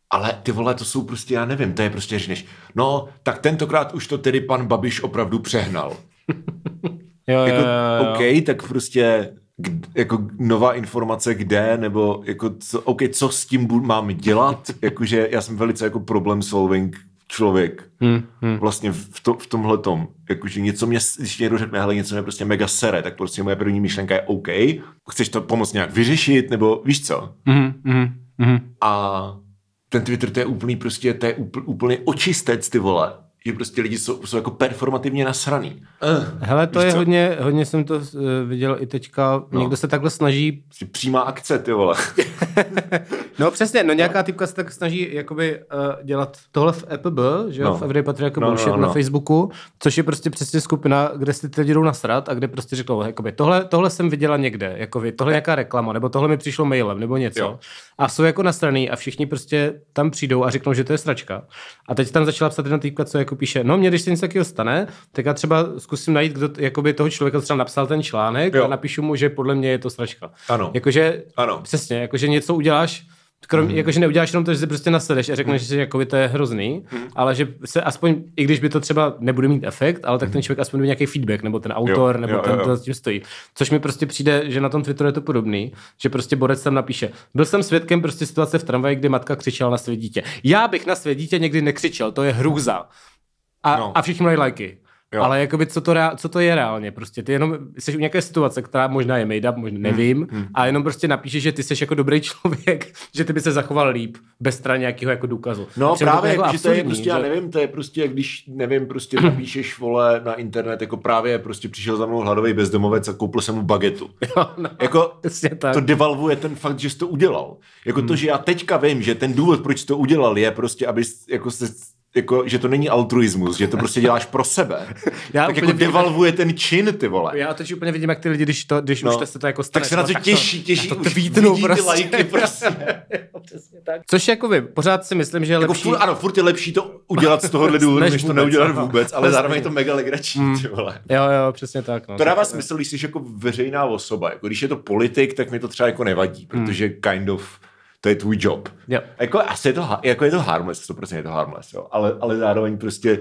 ale ty vole, to jsou prostě, já nevím, to je prostě říneš, no, tak tentokrát už to tedy pan Babiš opravdu přehnal. Jo, jo, Jako, jo, jo. OK, tak prostě k- jako nová informace kde, nebo jako co, OK, co s tím bu- mám dělat, jakože já jsem velice jako problem solving člověk. Hmm, hmm. Vlastně v, to, v tomhle tom. Jakože něco mě, když někdo řekne, hele, něco mě prostě mega sere, tak prostě moje první myšlenka je OK, chceš to pomoct nějak vyřešit, nebo víš co? Mhm, mhm, mhm. A ten Twitter to je úplný prostě, to je úpl, úplný očistec, ty vole. Že prostě lidi jsou, jsou jako performativně nasraný. Uh, Hele, to Víš je co? hodně, hodně jsem to uh, viděl i teďka, no. někdo se takhle snaží, Prostě přímá akce, ty vole. no přesně, no nějaká typka se tak snaží jakoby uh, dělat tohle v EPB, že jo, No. no. v Everyday Patria jako No, no, no, bullshit no, no, no. na Facebooku, což je prostě přesně skupina, kde si ty lidi jdou nasrat a kde prostě řeknou, jakoby, tohle, tohle jsem viděla někde, jakoby, tohle je nějaká reklama, nebo tohle mi přišlo mailem, nebo něco. Jo. Jo. A jsou jako nasraný a všichni prostě tam přijdou a řeknou, že to je sračka. A teď tam začala psat jedna týpka, co jako píše, no mě když se něco takového stane, tak já třeba zkusím najít, kdo jakoby toho člověka, třeba napsal ten článek Jo. a napíšu mu, že podle mě je to sračka. Ano. Jakože, Ano. přesně, jakože něco uděláš, Krom, mm. jakože neuděláš jenom to, že si prostě nasedeš a řekneš, mm. že jakoby to je hrozný, mm. ale že se aspoň, i když by to třeba nebude mít efekt, ale tak ten člověk aspoň bude nějaký feedback, nebo ten autor, Jo, nebo jo, ten, jo, kdo za tím stojí. Což mi prostě přijde, že na tom Twitteru je to podobný, že prostě borec tam napíše, byl jsem svědkem prostě situace v tramvaji, kdy matka křičela na své dítě. Já bych na své dítě někdy nekřičel, to je hrůza. A, No. a všichni mají lajky. Jo. Ale jakoby, co to, rea- co to je reálně? Prostě ty jenom jsi u nějaké situace, která možná je made up, možná nevím, hmm, a jenom prostě napíšeš, že ty jsi jako dobrý člověk, že ty by se zachoval líp, bez strany nějakého jako důkazu. No Přijde právě, jako jako, že to je absurdní, prostě, já nevím, to je prostě, když, nevím, prostě napíšeš, vole, na internet, jako právě prostě přišel za mnou hladový bezdomovec a koupil jsem mu bagetu. Jo, no, Jako, to devalvuje ten fakt, že jsi to udělal. Jako to, že já teďka vím, že ten důvod, proč jsi to udělal, je prostě, aby jako se jako, že to není altruismus, že to prostě děláš pro sebe. Já tak jako vím, devalvuje ten čin, ty vole. Já teď úplně vidím, jak ty lidi, když, to, když No. no. už se to jako stane. tak se na to no, těší, těší, na to už vidí ty prostě. lajky prostě. Jo, přesně tak. Což jakoby, pořád si myslím, že je Jako lepší... furt, ano, furt je lepší to udělat z tohohle důvodu, Než než to neudělat ano. vůbec, ale Přesně. zároveň je to mega legrační, ty vole. Jo, jo, přesně tak. No. To dává smysl, když jsi jako veřejná osoba. Jako když je to politik, tak mi to třeba jako nevadí, protože kind of to je tvůj job. Jo. Jako asi je to, jako je to harmless, 100% je to harmless, jo. Ale, ale zároveň prostě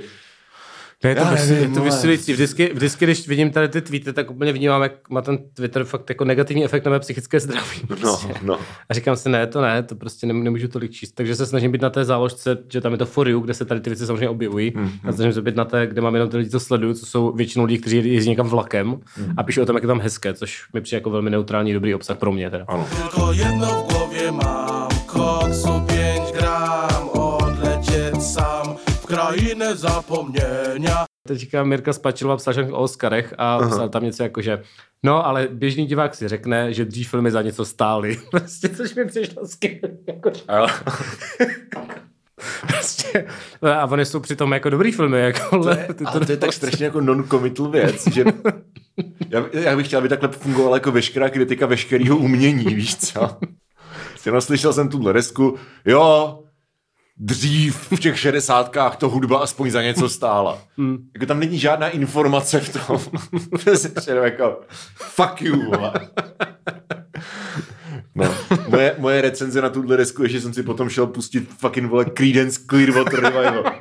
To je to, prostě, nevím, je to vole. vysilující. Vždycky, vždycky, když vidím tady ty tweety, tak úplně vnímám, jak má ten Twitter fakt jako negativní efekt na mé psychické zdraví. no, Prostě. no. A říkám si, ne, to ne, to prostě nem, nemůžu tolik číst. Takže se snažím být na té záložce, že tam je to for you, kde se tady ty věci samozřejmě objevují. Mm, a snažím se být na té, kde mám jenom ty lidi, co sledují, co jsou většinou lidi, kteří jezdí někam vlakem mm. a píšou o tom, jak je tam hezké, což mi přijde jako velmi neutrální, dobrý obsah pro mě. Teda. Ano. Tylko jedno mam Koksu 5 gram Odlecieć sam Krainę zapomnienia Teďka Mirka Spačilová psal o Oscarech a Aha. psal tam něco jako, že no, ale běžný divák si řekne, že dřív filmy za něco stály. Prostě, což mi přišlo skvělé. Jako, prostě, a oni jsou přitom jako dobrý filmy. Jako, to je, ty to, to je tak strašně jako non-committal věc, že já, já, bych chtěl, aby takhle fungovala jako veškerá kritika veškerého umění, víš co? No, slyšel jsem tuhle desku, jo, dřív v těch šedesátkách to hudba aspoň za něco stála. Hmm. Jako tam není žádná informace v tom. jako, fuck you, No, moje, moje recenze na tuhle desku je, že jsem si potom šel pustit fucking vole Creedence Clearwater Revival.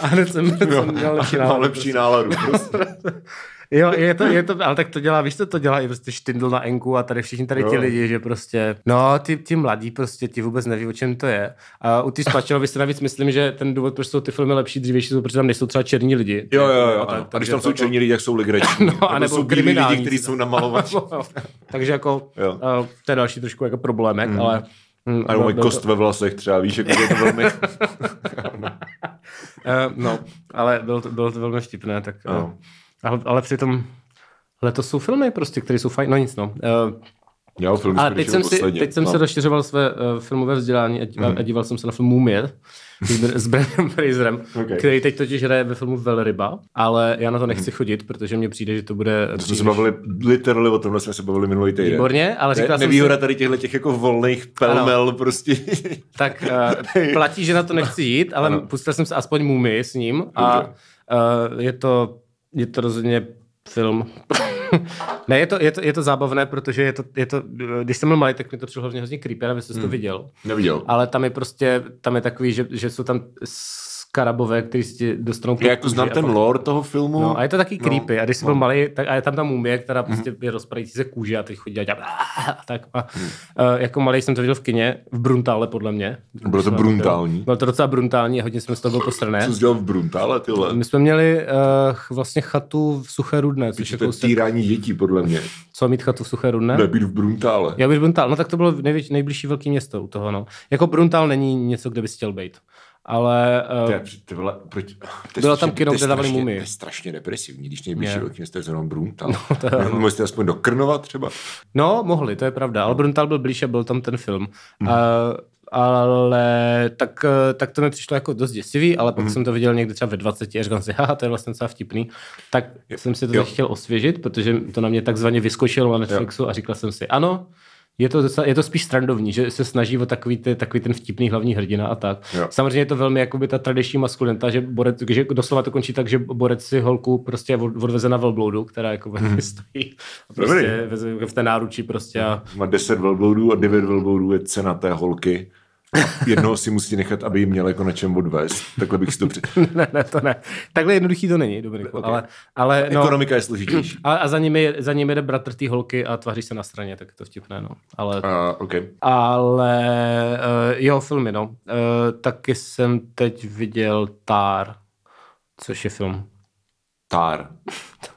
A hned jsem, hned jsem měl lepší náladu. lepší prostě. náladu. Prostě. Jo, je to, je to, ale tak to dělá, víš, co to dělá i prostě Štindl na Enku a tady všichni tady ti lidi, že prostě, no, ty, ty mladí prostě, ti vůbec neví, o čem to je. A u ty Spačelovi si navíc myslím, že ten důvod, proč jsou ty filmy lepší, dřívější, jsou, protože tam nejsou třeba černí lidi. Jo, jo, jo. A, tak, a když tam jsou černí lidi, tak jsou legrační. no, a nebo jsou kriminální. lidi, kteří jsou namalovaní. Takže jako, jo. uh, to je další trošku jako problémek, mm. ale Mm, a můj kost to... ve vlasech třeba, víš, jako je to velmi... uh, no, ale bylo to, bylo to velmi vtipné, tak... Uh, ale, ale přitom letos jsou filmy prostě, které jsou fajn, no nic no. Uh, já film a teď jsem, si, teď jsem no. se rozšiřoval své uh, filmové vzdělání a, mm. a díval jsem se na film Mumie s Brandem Fraserem, okay. který teď totiž hraje ve filmu Velryba, ale já na to nechci mm. chodit, protože mně přijde, že to bude... To jsme se bavili, literally o tomhle jsme se bavili minulý týden. Výborně, ale říkal ne, jsem Nevýhoda si... tady těchto těch jako volných pelmel ano. prostě. tak uh, platí, že na to nechci jít, ale ano. pustil jsem se aspoň Mumii s ním a uh, je to je to rozhodně film. ne, je to, je, to, je to zábavné, protože je to, je to, když jsem byl malý, tak mi to přišlo hrozně hrozně creepy, aby jsi hmm. to viděl. Neviděl. Ale tam je prostě, tam je takový, že, že jsou tam karabové, který si dostanou Já jako znám ten lore toho filmu. No, a je to taky no. creepy. A když jsi no. byl malý, tak, a je tam ta mumie, která mm-hmm. prostě je rozpadající se kůže a teď chodí a dělá a tak. A, mm. uh, jako malý jsem to viděl v kině, v Bruntále podle mě. Bylo to brutální. Bylo to docela brutální a hodně jsme z toho byl postrané. Co jsi dělal v Bruntále, tyhle? My jsme měli uh, vlastně chatu v Suché Rudné. Což je kousek... týrání dětí, podle mě. Co mít chatu v Suché Rudné? Ne, být v Bruntále. Já být v Bruntále, no tak to bylo největší, nejbližší velké město u toho, no. Jako Bruntál není něco, kde bys chtěl být ale... Uh, ty, ty vole, proč, ty bylo tam kino, kde dávali mumii. To je strašně depresivní, když nejbližší velký město je zrovna Bruntal. No, to je, Mohli jste aspoň do Krnova třeba? No, mohli, to je pravda, ale Bruntal byl blíž a byl tam ten film. Hmm. Uh, ale tak, eh, tak to mi přišlo jako dost děsivý, ale pak mm. jsem to viděl někdy třeba ve 20 a říkal si, haha, to je vlastně docela vtipný. Tak jo. jsem si to jo. chtěl osvěžit, protože to na mě takzvaně vyskočilo na Netflixu jo. a říkal jsem si, ano, je to, je to spíš strandovní, že se snaží o takový, ty, takový ten vtipný hlavní hrdina a tak. Jo. Samozřejmě je to velmi jakoby ta tradiční maskulinta, že, borec, že doslova to končí tak, že borec si holku prostě odveze na velbloudu, která jako hmm. stojí prostě v té náručí prostě. A... Má 10 velbloudů a 9 velbloudů je cena té holky jednoho si musí nechat, aby jim měl jako na čem odvést. Takhle bych si to před... ne, ne, to ne. Takhle jednoduchý to není, Dominiku. Okay. Ale, ale, no, Ekonomika je složitější. A, a za, nimi, za nimi jde bratr té holky a tváří se na straně, tak je to vtipné. No. Ale, uh, okay. ale uh, jeho filmy, no. Uh, taky jsem teď viděl Tar, což je film. Tar.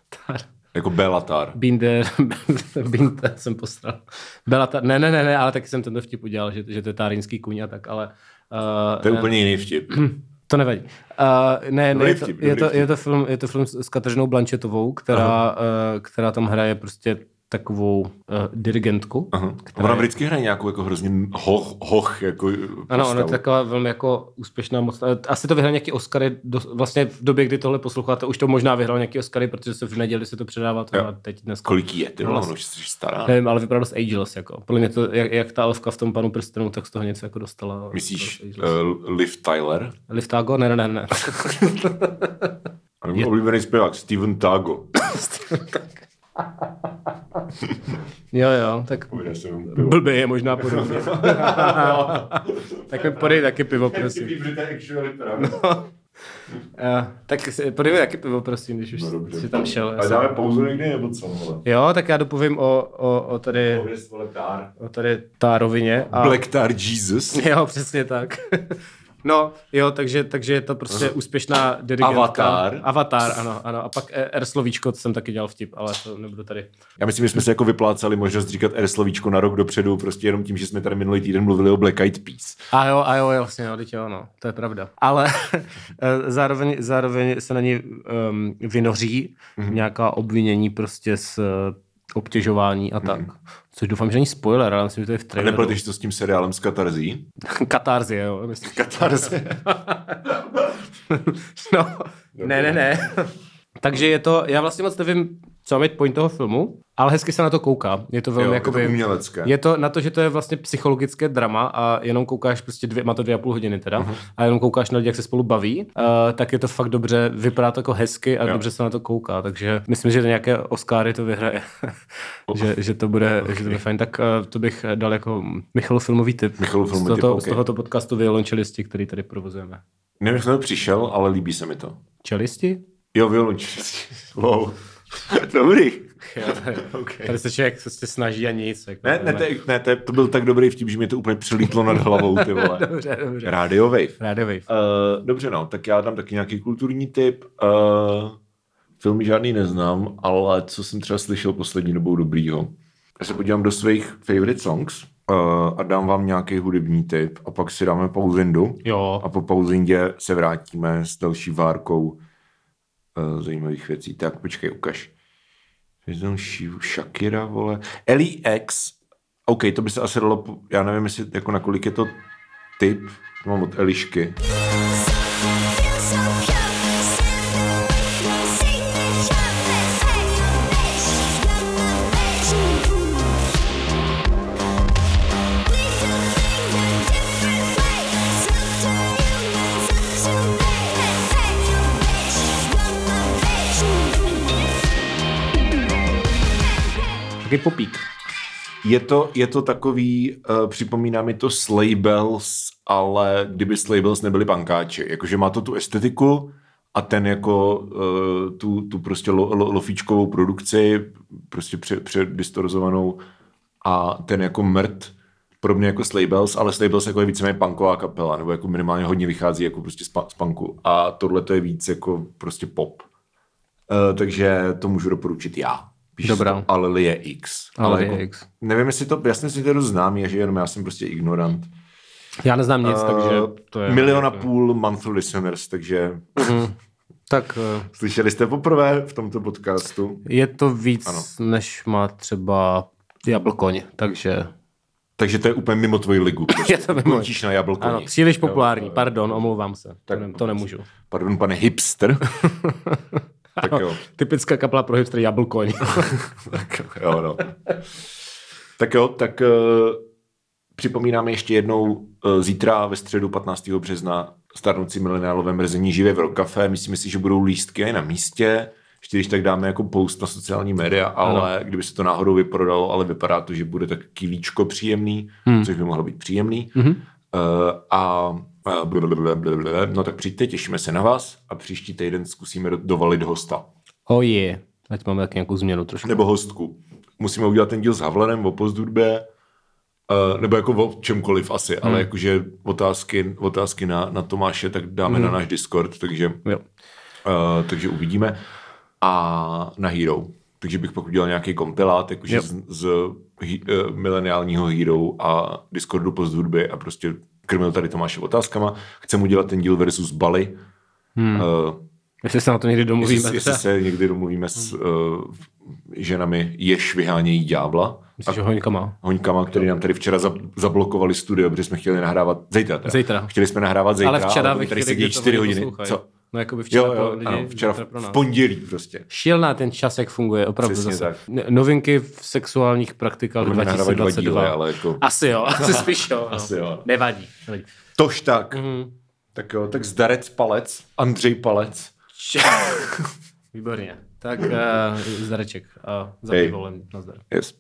Jako Belatar. Binder, Binder jsem postral. Belatar, ne, ne, ne, ne, ale taky jsem tento vtip udělal, že, že to je tárínský kůň a tak, ale... Uh, to je ne, úplně jiný vtip. To nevadí. Uh, ne, ne je, to, je, to, je, to film, je to film s Kateřinou Blanchetovou, která, uh, která tam hraje prostě takovou uh, dirigentku. Aha. Která ona vždycky hraje nějakou jako hrozně hoch, hoch jako Ano, ona je taková velmi jako úspěšná moc. Eh, asi to vyhrál nějaký Oscary, do, vlastně v době, kdy tohle posloucháte, už to možná vyhrál nějaký Oscary, protože se v neděli se to předává to a teď dnes. Kolik je, ty vole, už jsi stará. Nevím, ale vypadá dost ageless, jako. Podle mě to, jak, jak ta elfka v tom panu prstenu, tak z toho něco jako dostala. Myslíš uh, Liv Tyler? Liv Tago? Ne, ne, ne. ne. A můj oblíbený zpěvák, Steven Tago. jo, jo, tak blbě je možná podobně. tak mi podej taky pivo, prosím. No. Uh, tak podej mi taky pivo, prosím, když už no, jsi tam šel. A dáme pauzu někdy, nebo co? Ale? Jo, tak já dopovím o, o, o tady... O tady tá rovině. A... Black Tar Jesus. Jo, přesně tak. No, jo, takže, takže je to prostě úspěšná dirigentka. Avatar. Avatar, ano, ano. A pak R slovíčko, to jsem taky dělal vtip, ale to nebudu tady. Já myslím, že jsme se jako vyplácali možnost říkat R slovíčko na rok dopředu, prostě jenom tím, že jsme tady minulý týden mluvili o Black Eyed Peas. A jo, a jo, vlastně, jo, teď jo, no, to je pravda. Ale eh, zároveň, zároveň se na ní um, vynoří mm-hmm. nějaká obvinění prostě z eh, obtěžování a tak. Mm-hmm. Což doufám, že není spoiler, ale myslím, že to je v A traileru. neprotiž to s tím seriálem z Katarzí? Katarzie, jo. Myslím. Katarze. No, ne, ne, ne. Takže je to, já vlastně moc nevím, co má být point toho filmu, ale hezky se na to kouká. Je to velmi Jo, je jakoby... to umělecké. Je to na to, že to je vlastně psychologické drama a jenom koukáš prostě dvě, má to dvě a půl hodiny teda, uh-huh. a jenom koukáš na lidi, jak se spolu baví, uh, tak je to fakt dobře, vypadá to jako hezky a Jo. dobře se na to kouká, takže myslím, že nějaké Oscary to vyhraje, že, že, to bude, okay. že to bude fajn. Tak uh, to bych dal jako Michalu filmový tip. Michalův filmový z, tip, tohoto, ok. z tohoto podcastu Violončelisti, který tady provozujeme. Nevím, jak jsem to přišel, ale líbí se mi to. Čelisti? Jo, violončelisti. Wow. Dobrý. Jo, tady, Okay. tady se člověk prostě snaží a nic. Jako, Ne, ne, to, ne to, to byl tak dobrý vtip, že mi to úplně přelítlo nad hlavou, ty vole. Dobře, dobře. Radio Wave. Radio Wave. Uh, dobře, no, tak já dám taky nějaký kulturní tip. Uh, filmy žádný neznám, ale co jsem třeba slyšel poslední dobou dobrýho. Já se podívám do svých favorite songs uh, a dám vám nějaký hudební tip a pak si dáme pauzindu Jo. a po pauzindě se vrátíme s další várkou uh, zajímavých věcí. Tak počkej, ukaž. Shakira, vole. Ellie X. OK, to by se asi dalo, já nevím, jestli jako nakolik je to tip. To mám od Elišky. Takový popík. Je to, je to takový, uh, připomíná mi to Slaybells, ale kdyby Slaybells nebyli pankáči. Jakože má to tu estetiku a ten jako uh, tu, tu prostě lo, lo, lofíčkovou produkci, prostě pře, předistorzovanou a ten jako mrt, podobně jako Slaybells, ale Slaybells jako je víceméně punková kapela, nebo jako minimálně hodně vychází jako prostě z, z punku. A tohle to je víc jako prostě pop. Uh, takže to můžu doporučit já. Píše Dobrá. se to Alelie X. Alelie jako, X. Nevím, jestli to, jasně si to dost známý, že jenom já jsem prostě ignorant. Já neznám nic, Eh, takže to je... Milion a půl monthly listeners, takže Tak eh, slyšeli jste poprvé v tomto podcastu. je to víc, Ano. než má třeba jablkoň, takže... Takže to je úplně mimo tvoji ligu. Prostě. Je to mimo. Končíš na jablkoni. Ano, příliš populární, pardon, omlouvám se. Tak- to, ne, to nemůžu. Pardon, pane hipster. tak jo. Typická kapela pro hipster jablkoň. tak jo, no. Tak jo, tak uh, připomínáme ještě jednou uh, zítra ve středu 15. března starnoucí mileniálové mrzení živě v Rokafe. Myslíme si, že budou lístky i na místě. Ještě když tak dáme jako post na sociální média, ale ano. kdyby se to náhodou vyprodalo, ale vypadá to, že bude tak kilíčko příjemný, hmm. což by mohlo být příjemný. Hmm. Uh, a no tak přijďte, těšíme se na vás a příští týden zkusíme do- dovalit hosta. oh je. Ať máme taky nějakou změnu trošku. Nebo hostku. Musíme udělat ten díl s Havlenem o postdudbě, uh, nebo jako o čemkoliv asi, hmm. ale jakože otázky, otázky na, na Tomáše tak dáme hmm. na náš Discord, takže, Jo. uh, takže uvidíme. A na Hero. Takže bych pak udělal nějaký kompilát, jakože Jo. z, z hi, uh, mileniálního Hero a Discordu postdudby a prostě krmil tady Tomáše otázkama. Chceme udělat ten díl versus Bali. Hmm. Uh, Jestli se na to někdy domluvíme. jestli, jestli se někdy domluvíme s uh, ženami, jež vyhánějí ďábla. Myslíš, že Hoňka má? Hoňkama, který nám tady včera za, zablokovali studio, protože jsme chtěli nahrávat zítra. Teda. Zítra. Chtěli jsme nahrávat zítra, Ale včera ve tady sedí kdy to 4 oni hodiny. Co? No jako by včera Jo, pro jo, lidi, ano, včera pro nás. v pondělí prostě. Šílená ten čas, jak funguje, opravdu Přesně zase. tak. Novinky v sexuálních praktikách Budeme nahrávat dva 2022. díly, ale jako... Asi jo, asi spíš jo. Asi no. jo. Nevadí. nevadí. Tož tak. Mhm. Tak jo, tak zdarec palec, Andřej Palec. Če- Výborně. Tak uh, zdareček a za Hej. pivolem. Nazdar. Yes.